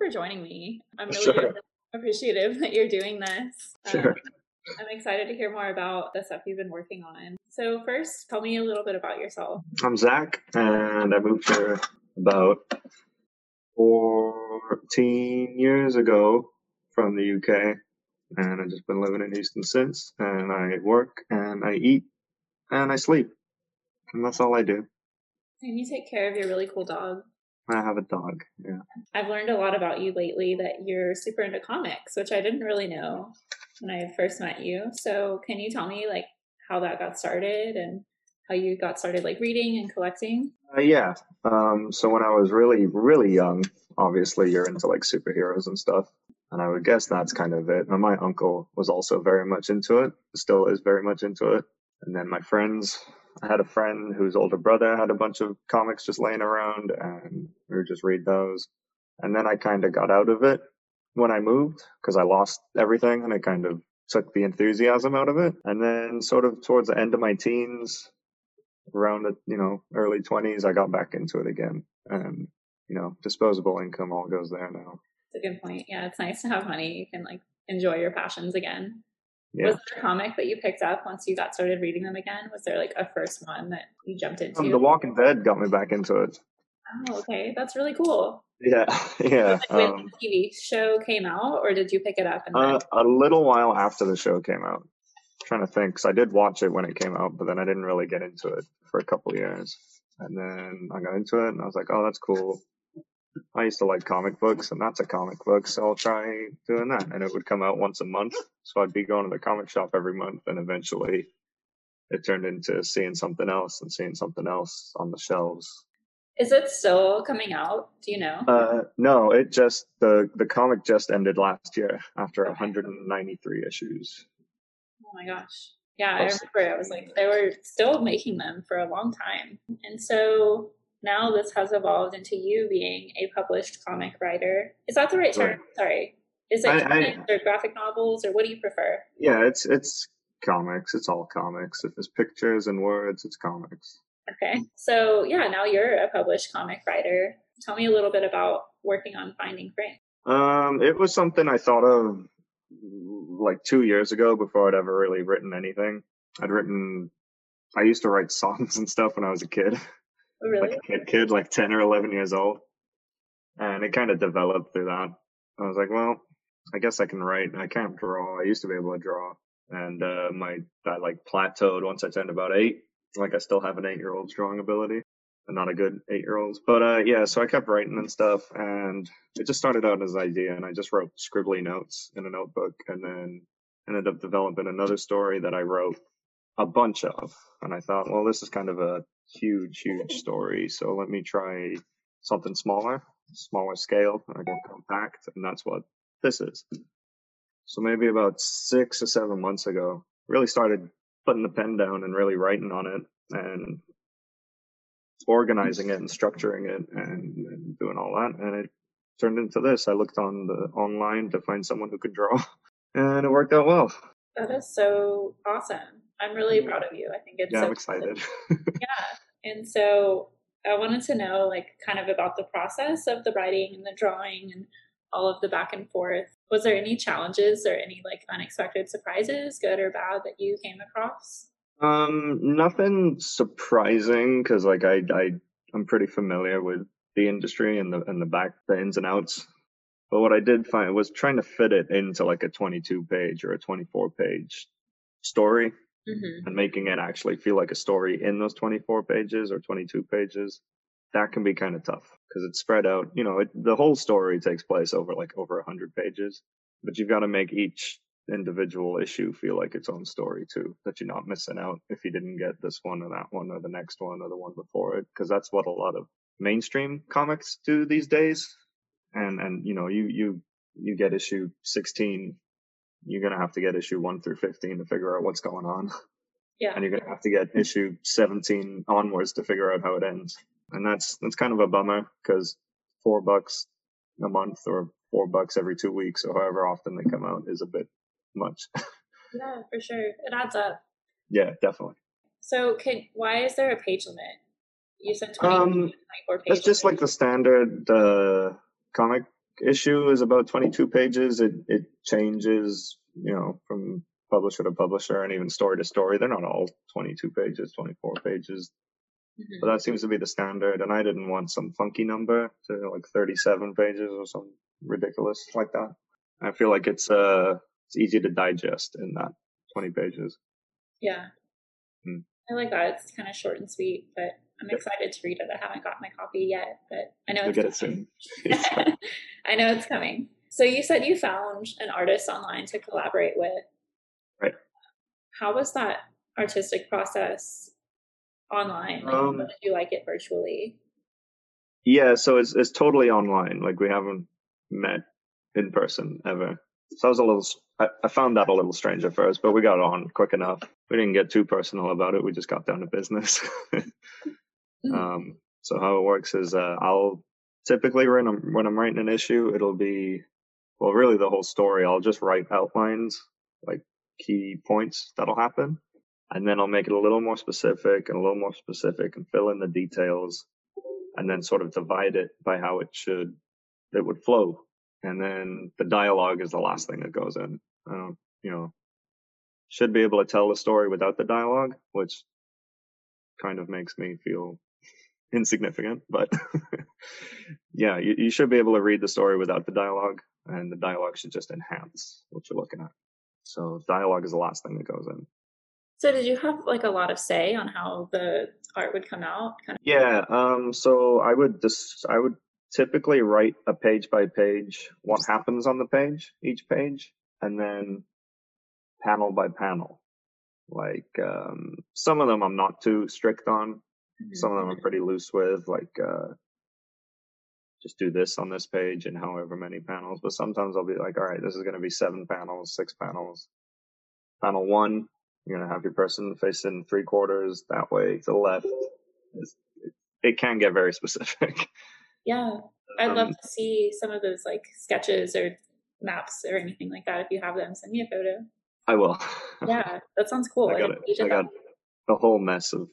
for joining me. I'm really Sure. appreciative that you're doing this. Sure. Um, I'm excited to hear more about the stuff you've been working on. So, first, tell me a little bit about yourself. I'm Zach, and I moved here about 14 years ago from the UK, and I've just been living in Houston since. And I work, and I eat, and I sleep, and that's all I do. And you take care of your really cool dog. I have a dog. Yeah. I've learned a lot about you lately that you're super into comics, which I didn't really know when I first met you. So, can you tell me like how that got started and how you got started like reading and collecting? Uh, yeah. Um, so when I was really, really young, obviously you're into like superheroes and stuff. And I would guess that's kind of it. And my uncle was also very much into it, still is very much into it. And then my friends, I had a friend whose older brother had a bunch of comics just laying around and we would just read those. And then I kind of got out of it when I moved because I lost everything and it kind of took the enthusiasm out of it. And then sort of towards the end of my teens, around the you know early 20s i got back into it again and you know disposable income all goes there now It's a good point. Yeah, it's nice to have money. You can like enjoy your passions again. Yeah Was there a comic that you picked up once you got started reading them again? Was there like a first one that you jumped into? um, the walking dead got me back into it oh, okay. That's really cool. yeah yeah when um, the TV show came out, or did you pick it up and uh, a little while after the show came out trying to think because i did watch it when it came out but then i didn't really get into it for a couple of years and then i got into it and i was like oh that's cool I used to like comic books, and that's a comic book, so I'll try doing that. And it would come out once a month, so I'd be going to the comic shop every month, and eventually it turned into seeing something else and seeing something else on the shelves. Is it still coming out? Do you know? Uh, no, it just the the comic just ended last year after Okay. 193 issues. Oh my gosh. Yeah, I remember. I was like, they were still making them for a long time. And so now this has evolved into you being a published comic writer. Is that the right term? Right. Sorry. Is it I- I- comics or graphic novels or what do you prefer? Yeah, it's it's comics. It's all comics. If it's pictures and words, it's comics. Okay. So yeah, now you're a published comic writer. Tell me a little bit about working on Finding Frank. Um, it was something I thought of like two years ago before I'd ever really written anything. I'd written, I used to write songs and stuff when I was a kid, really? like a kid, kid, like 10 or 11 years old. And it kind of developed through that. I was like, well, I guess I can write. I can't draw. I used to be able to draw. And, uh, my, that like plateaued once I turned about eight. Like I still have an eight year old's drawing ability and not a good eight year old's. But, uh, yeah, so I kept writing and stuff and it just started out as an idea and I just wrote scribbly notes in a notebook and then ended up developing another story that I wrote a bunch of. And I thought, well, this is kind of a huge, huge story. So let me try something smaller, smaller scale, more compact. And that's what this is. So maybe about six or seven months ago, really started putting the pen down and really writing on it and organizing it and structuring it and, and doing all that. And it turned into this. I looked on the online to find someone who could draw and it worked out well. That is so awesome. I'm really proud of you. I think it's Yeah, so I'm excited. Yeah. And so I wanted to know, like, kind of about the process of the writing and the drawing and all of the back and forth. Was there any challenges or any, like, unexpected surprises, good or bad, that you came across? Um, nothing surprising because like I I I'm pretty familiar with the industry and the and the back the ins and outs. But what I did find was trying to fit it into like a 22 page or a 24 page story Mm-hmm. and making it actually feel like a story in those 24 pages or 22 pages. That can be kind of tough because it's spread out. You know, it, the whole story takes place over like over 100 pages, but you've got to make each individual issue feel like its own story too. That you're not missing out if you didn't get this one or that one or the next one or the one before it, because that's what a lot of mainstream comics do these days. And and you know, you you you get issue 16, you're gonna have to get issue one through 15 to figure out what's going on, Yeah. and you're gonna have to get issue 17 onwards to figure out how it ends. And that's that's kind of a bummer because four bucks a month or four bucks every two weeks or however often they come out is a bit much. Yeah, for sure. It adds up. yeah, definitely. So, can why is there a page limit? You said 20, Um, 24 pages. That's just like the standard uh, comic issue is about 22 pages. It it changes, you know, from publisher to publisher and even story to story. They're not all 22 pages, 24 pages. Mm-hmm. But that seems to be the standard. And I didn't want some funky number to like 37 pages or something ridiculous like that. I feel like it's uh it's easy to digest in that 20 pages. Yeah. Hmm. I like that. It's kind of short and sweet, but I'm excited to read it. I haven't got my copy yet, but I know You'll it's get coming. it soon. I know it's coming. So you said you found an artist online to collaborate with. Right. How was that artistic process online? Like, um, did you like it virtually? Yeah, so it's it's totally online. Like we haven't met in person ever. So I was a little. I, I found that a little strange at first, but we got on quick enough. We didn't get too personal about it. We just got down to business. mm-hmm. um, so how it works is, uh, I'll typically when I'm when I'm writing an issue, it'll be well, really the whole story. I'll just write outlines, like key points that'll happen, and then I'll make it a little more specific and a little more specific and fill in the details, and then sort of divide it by how it should it would flow. And then the dialogue is the last thing that goes in. Um, you know, should be able to tell the story without the dialogue, which kind of makes me feel insignificant, but yeah, you, you should be able to read the story without the dialogue and the dialogue should just enhance what you're looking at. So dialogue is the last thing that goes in. So did you have like a lot of say on how the art would come out? Kind of? Yeah. Um. So I would just I would typically write a page by page what happens on the page, each page, and then panel by panel. Like um, some of them I'm not too strict on. Mm-hmm. Some of them I'm pretty loose with. Like uh, just do this on this page and however many panels. But sometimes I'll be like, all right, this is going to be seven panels, six panels. Panel one, you're going to have your person facing three quarters that way to the left. It's, it, can get very specific. Yeah. I'd um, love to see some of those like sketches or maps or anything like that. If you have them, send me a photo. I will. yeah, that sounds cool. I got, it. I got a whole mess of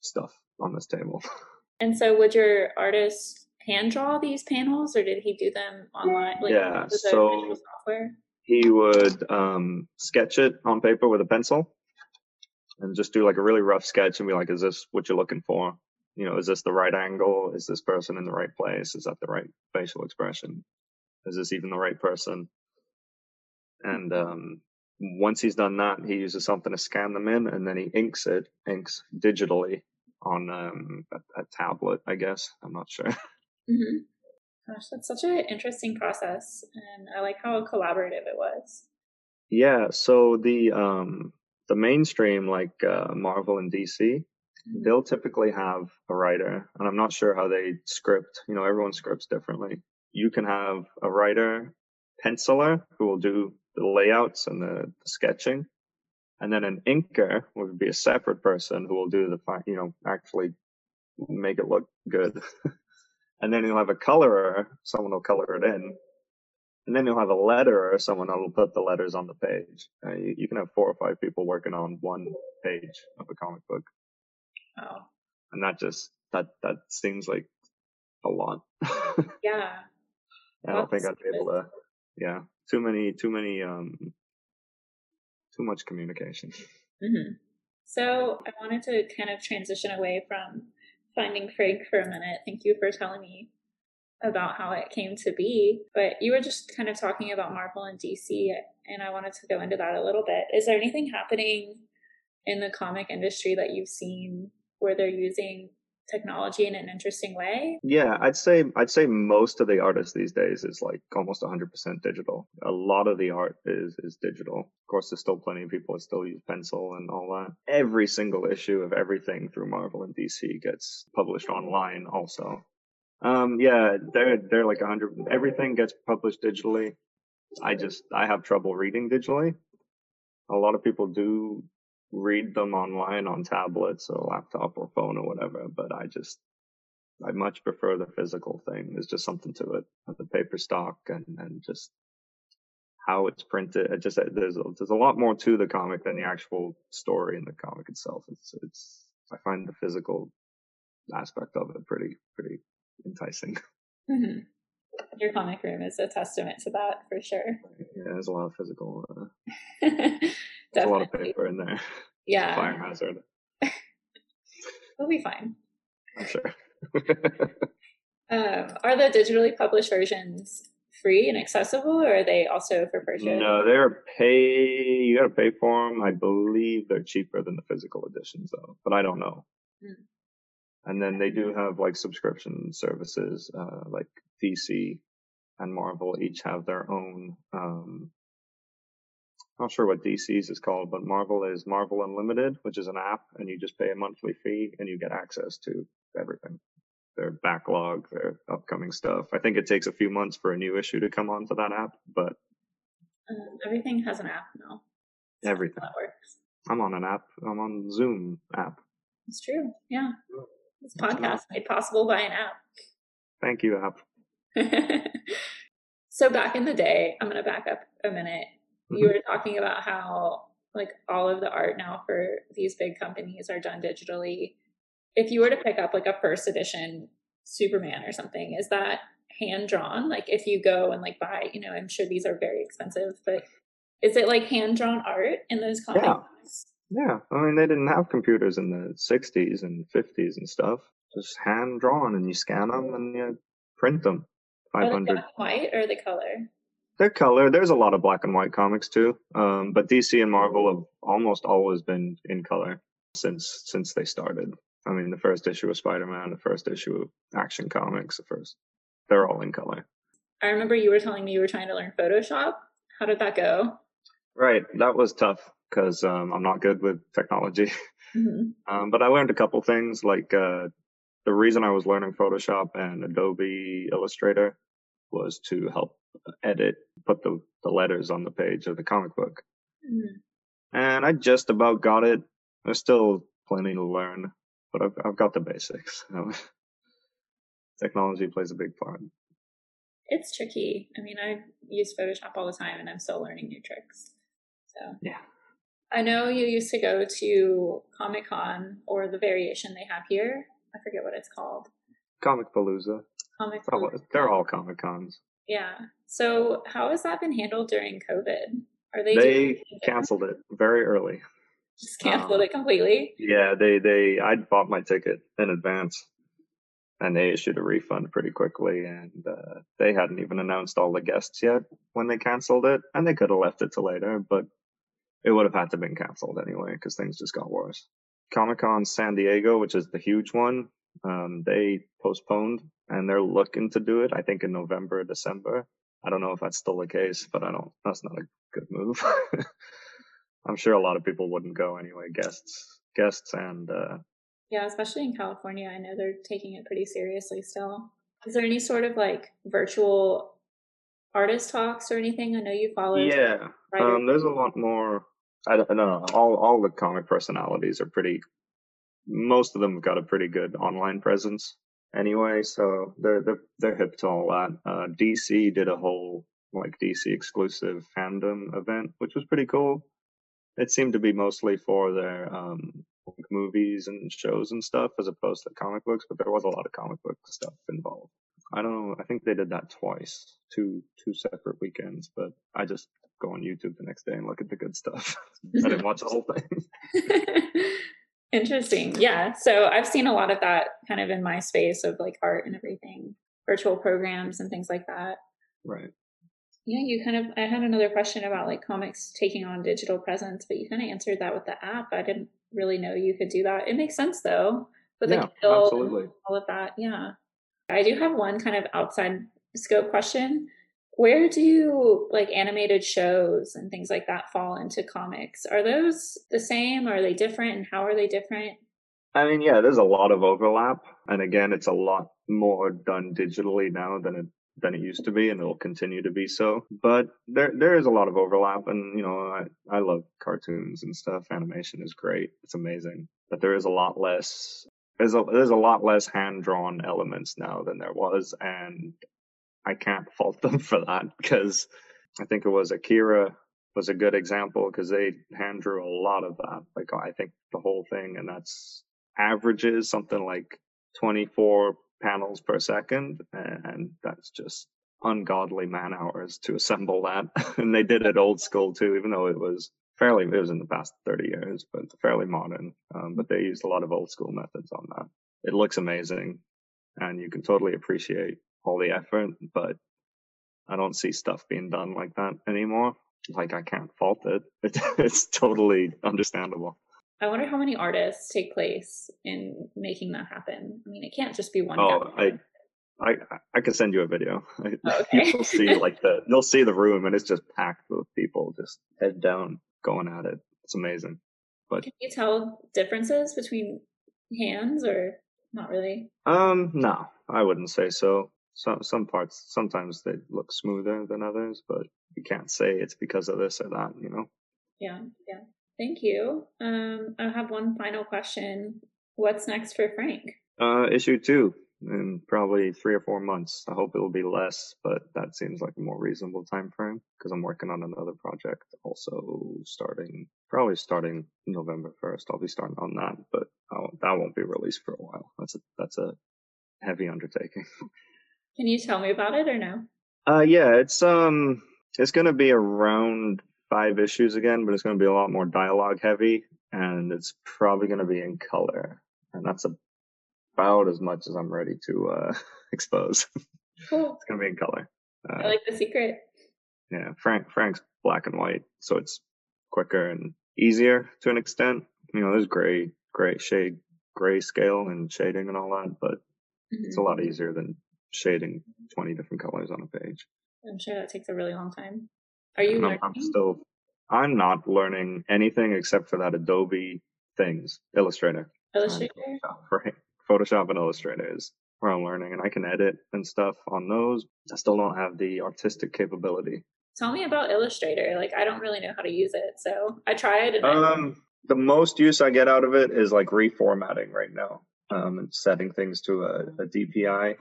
stuff on this table. And so, would your artist hand draw these panels, or did he do them online? Like, yeah, so software? he would um, sketch it on paper with a pencil, and just do like a really rough sketch, and be like, "Is this what you're looking for? You know, is this the right angle? Is this person in the right place? Is that the right facial expression? Is this even the right person?" And um, once he's done that, he uses something to scan them in, and then he inks it, inks digitally on um, a, a, tablet, I guess. I'm not sure. Mm-hmm. Gosh, that's such an interesting process, and I like how collaborative it was. Yeah. So the um, the mainstream, like uh, Marvel and DC, mm-hmm. they'll typically have a writer, and I'm not sure how they script. You know, everyone scripts differently. You can have a writer, penciler, who will do the layouts and the, the sketching. And then an inker would be a separate person who will do the, you know, actually make it look good. and then you'll have a colorer, someone will color it in. And then you'll have a letterer, someone that will put the letters on the page. Uh, you, you, can have four or five people working on one page of a comic book. Oh. And that just, that, that seems like a lot. yeah. I don't think I'd be able to, yeah too many too many um too much communication. Mm-hmm. so i wanted to kind of transition away from finding frank for a minute. Thank you for telling me about how it came to be. But you were just kind of talking about marvel and dc and i wanted to go into that a little bit. Is there anything happening in the comic industry that you've seen where they're using technology in an interesting way? Yeah, I'd say I'd say most of the artists these days is like almost 100% digital. A lot of the art is is digital. Of course, there's still plenty of people that still use pencil and all that. Every single issue of everything through Marvel and DC gets published online also. Um, yeah, they're they're like 100 everything gets published digitally. I just I have trouble reading digitally. A lot of people do read them online on tablets or laptop or phone or whatever, but I just, I much prefer the physical thing. There's just something to it, the paper stock and, and just how it's printed. It just, there's, there's a lot more to the comic than the actual story in the comic itself. It's, it's, I find the physical aspect of it pretty, pretty enticing. Mm-hmm. Your comic room is a testament to that for sure. Yeah, there's a lot of physical. Uh, there's a lot of paper in there. Yeah. Fire hazard. we'll be fine. I'm sure. um, are the digitally published versions free and accessible, or are they also for purchase? No, they're pay. You got to pay for them. I believe they're cheaper than the physical editions, though, but I don't know. Hmm. And then they do have like subscription services, uh, like DC and Marvel each have their own. Um, not sure what DC's is called, but Marvel is Marvel Unlimited, which is an app, and you just pay a monthly fee and you get access to everything their backlog, their upcoming stuff. I think it takes a few months for a new issue to come onto that app, but um, everything has an app now. everything that works. I'm on an app. I'm on Zoom app. It's true. Yeah, this podcast made possible by an app. Thank you, app. so back in the day, I'm going to back up a minute. Mm-hmm. You were talking about how like all of the art now for these big companies are done digitally if you were to pick up like a first edition Superman or something, is that hand drawn? Like if you go and like buy, you know, I'm sure these are very expensive, but is it like hand drawn art in those comics? Yeah. Yeah. I mean, they didn't have computers in the 60s and 50s and stuff. Just hand drawn and you scan them and you print them. 500. Are white or the color? They're color. There's a lot of black and white comics too. Um, but DC and Marvel have almost always been in color since since they started. I mean, the first issue of Spider Man, the first issue of Action Comics, the first, they're all in color. I remember you were telling me you were trying to learn Photoshop. How did that go? Right, that was tough because um, I'm not good with technology. Mm-hmm. um, but I learned a couple things. Like uh, the reason I was learning Photoshop and Adobe Illustrator was to help edit, put the, the letters on the page of the comic book. Mm-hmm. And I just about got it. There's still plenty to learn but I've, I've got the basics. Technology plays a big part. It's tricky. I mean, I use Photoshop all the time and I'm still learning new tricks. So, yeah. I know you used to go to Comic Con or the variation they have here. I forget what it's called. Comic Palooza. Comic Palooza. They're all Comic Cons. Yeah. So, how has that been handled during COVID? Are they? They canceled it very early just canceled um, it completely. Yeah, they they I bought my ticket in advance, and they issued a refund pretty quickly. And uh, they hadn't even announced all the guests yet when they canceled it, and they could have left it to later, but it would have had to been canceled anyway because things just got worse. Comic Con San Diego, which is the huge one, um, they postponed and they're looking to do it. I think in November, December. I don't know if that's still the case, but I don't. That's not a good move. I'm sure a lot of people wouldn't go anyway. Guests, guests, and uh, yeah, especially in California, I know they're taking it pretty seriously still. Is there any sort of like virtual artist talks or anything? I know you follow. Yeah, um, there's a lot more. I don't, I don't know. All all the comic personalities are pretty. Most of them have got a pretty good online presence anyway, so they're they're they're hip to all that. Uh, DC did a whole like DC exclusive fandom event, which was pretty cool it seemed to be mostly for their um, movies and shows and stuff as opposed to comic books, but there was a lot of comic book stuff involved. I don't know. I think they did that twice, two two separate weekends. But I just go on YouTube the next day and look at the good stuff. I didn't watch the whole thing. Interesting. Yeah. So I've seen a lot of that kind of in my space of like art and everything, virtual programs and things like that. Right yeah, you kind of, I had another question about like comics taking on digital presence, but you kind of answered that with the app. I didn't really know you could do that. It makes sense though, with yeah, the absolutely. all of that. Yeah. I do have one kind of outside scope question. Where do like animated shows and things like that fall into comics? Are those the same? Are they different? And how are they different? I mean, yeah, there's a lot of overlap. And again, it's a lot more done digitally now than it than it used to be, and it'll continue to be so. But there there is a lot of overlap, and you know I I love cartoons and stuff. Animation is great; it's amazing. But there is a lot less. There's a there's a lot less hand drawn elements now than there was, and I can't fault them for that because I think it was Akira was a good example because they hand drew a lot of that. Like I think the whole thing, and that's averages something like 24 panels per second, and that's just ungodly man hours to assemble that, and they did it old school too, even though it was fairly it was in the past 30 years, but fairly modern. Um, but they used a lot of old school methods on that. It looks amazing, and you can totally appreciate all the effort, but I don't see stuff being done like that anymore. Like I can't fault it. it it's totally understandable. I wonder how many artists take place in making that happen. I mean, it can't just be one. Oh, guy. I, I, I can send you a video. Oh, okay. you'll see like the, you'll see the room, and it's just packed with people, just head down, going at it. It's amazing. But can you tell differences between hands, or not really? Um, no, I wouldn't say so. Some some parts sometimes they look smoother than others, but you can't say it's because of this or that. You know. Yeah, yeah. Thank you. Um, I have one final question. What's next for Frank? Uh, issue two in probably three or four months. I hope it'll be less, but that seems like a more reasonable time frame because I'm working on another project also starting probably starting November 1st. I'll be starting on that, but I'll, that won't be released for a while. That's a, that's a heavy undertaking. Can you tell me about it or no? Uh, yeah, it's, um, it's going to be around five issues again, but it's going to be a lot more dialogue heavy and it's probably going to be in color. And that's about as much as I'm ready to, uh, expose. Cool. it's going to be in color. Uh, I like the secret. yeah, Frank, Frank's black and white, so it's quicker and easier to an extent. You know, there's gray, gray shade, gray scale and shading and all that, but Mhm. it's a lot easier than shading 20 different colors on a page. I'm sure that takes a really long time. Are you I'm, learning? I'm still, I'm not learning anything except for that Adobe things, Illustrator. Illustrator? Photoshop, Right. Photoshop and Illustrator is where I'm learning and I can edit and stuff on those. I still don't have the artistic capability. Tell me about Illustrator. Like, I don't really know how to use it, so I tried and I, Um, the most use I get out of it is like reformatting right now, um, and setting things to a, a DPI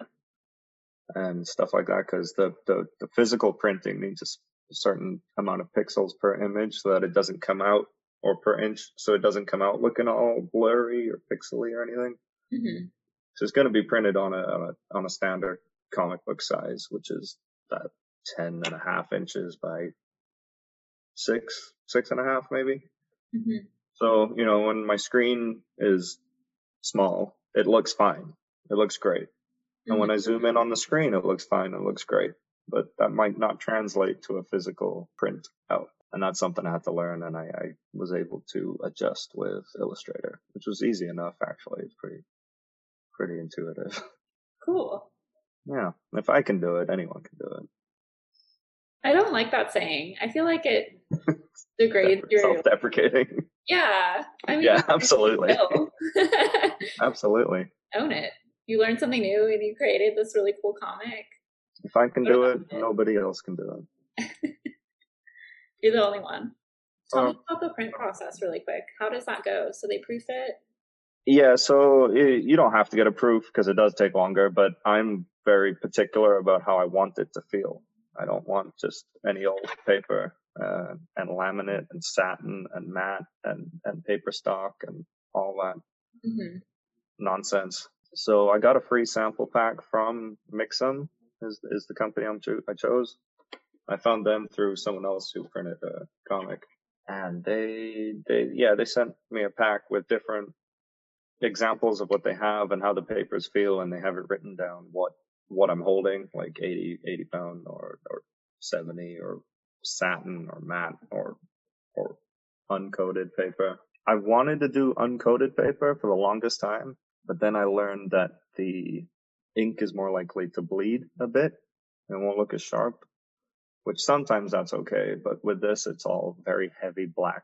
and stuff like that. Because the, the the physical printing needs a certain amount of pixels per image so that it doesn't come out or per inch, so it doesn't come out looking all blurry or pixely or anything. Mhm. So it's going to be printed on a, on a on a standard comic book size, which is that ten and a half inches by six six and a half maybe. Mhm. So, you know, when my screen is small, it looks fine. It looks great. And when I zoom in on the screen, it looks fine. It looks great. But that might not translate to a physical print out. And that's something I had to learn. And I, I was able to adjust with Illustrator, which was easy enough, actually. It's pretty, pretty intuitive. cool. yeah. If I can do it, anyone can do it. I don't like that saying. I feel like it degrades your. Self-deprecating. Yeah. I mean, Yeah, absolutely. Absolutely. Own it. You learned something new and you created this really cool comic. If I can do it, it? nobody else can do it. You're the only one. Tell me Um, about the print process really quick. How does that go? So they proof it? Yeah, so i you don't have to get a proof because it does take longer, but I'm very particular about how I want it to feel. I don't want just any old paper uh, and laminate and satin and matte and, and paper stock and all that hmm nonsense. So I got a free sample pack from Mixam is is the company I'm cho- I chose. I found them through someone else who printed a comic, and they they yeah they sent me a pack with different examples of what they have and how the papers feel, and they have it written down what what I'm holding, like 80 80 pound or or 70 or satin or matte or or uncoated paper. I wanted to do uncoated paper for the longest time, but then I learned that the ink is more likely to bleed a bit and won't look as sharp, which sometimes that's okay. But with this, it's all very heavy black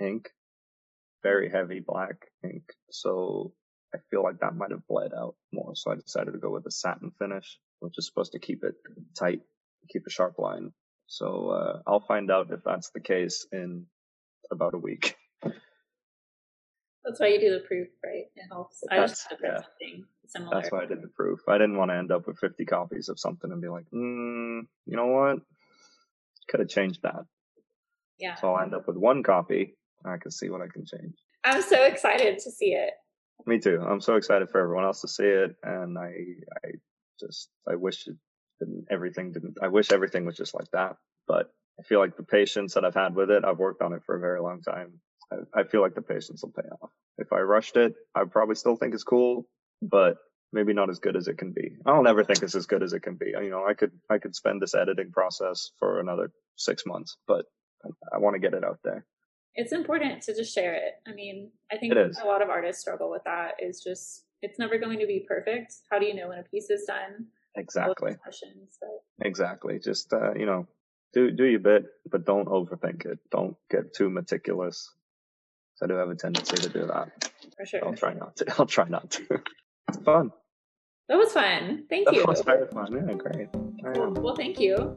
ink, very heavy black ink. So I feel like that might have bled out more. So I decided to go with a satin finish, which is supposed to keep it tight, keep a sharp line. So uh, I'll find out if that's the case in about a week. That's why you do the proof, right? It helps. I That's- just had to print yeah. something similar. That's why I did the proof. I didn't want to end up with 50 copies of something and be like, mm, you know what? Could have changed that. Yeah. So I'll end up with one copy. and I can see what I can change. I'm so excited to see it. Me too. I'm so excited for everyone else to see it, and I, I just, I wish it, and everything didn't. I wish everything was just like that, but I feel like the patience that I've had with it, I've worked on it for a very long time. I, I feel like the patience will pay off. If I rushed it, I probably still think it's cool, but maybe not as good as it can be. I'll never think it's as good as it can be. You know, I could I could spend this editing process for another six months, but I, I want to get it out there. It's important to just share it. I mean, I think a lot of artists struggle with that. Is just it's never going to be perfect. How do you know when a piece is done? Exactly. Exactly. Just uh, you know, do do your bit, but don't overthink it. Don't get too meticulous. I do have a tendency to do that. For sure. I'll try not to. I'll try not to. It's fun. That was fun. Thank that you. That was very fun. Yeah, great. Well, well, thank you.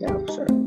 Yeah, for sure.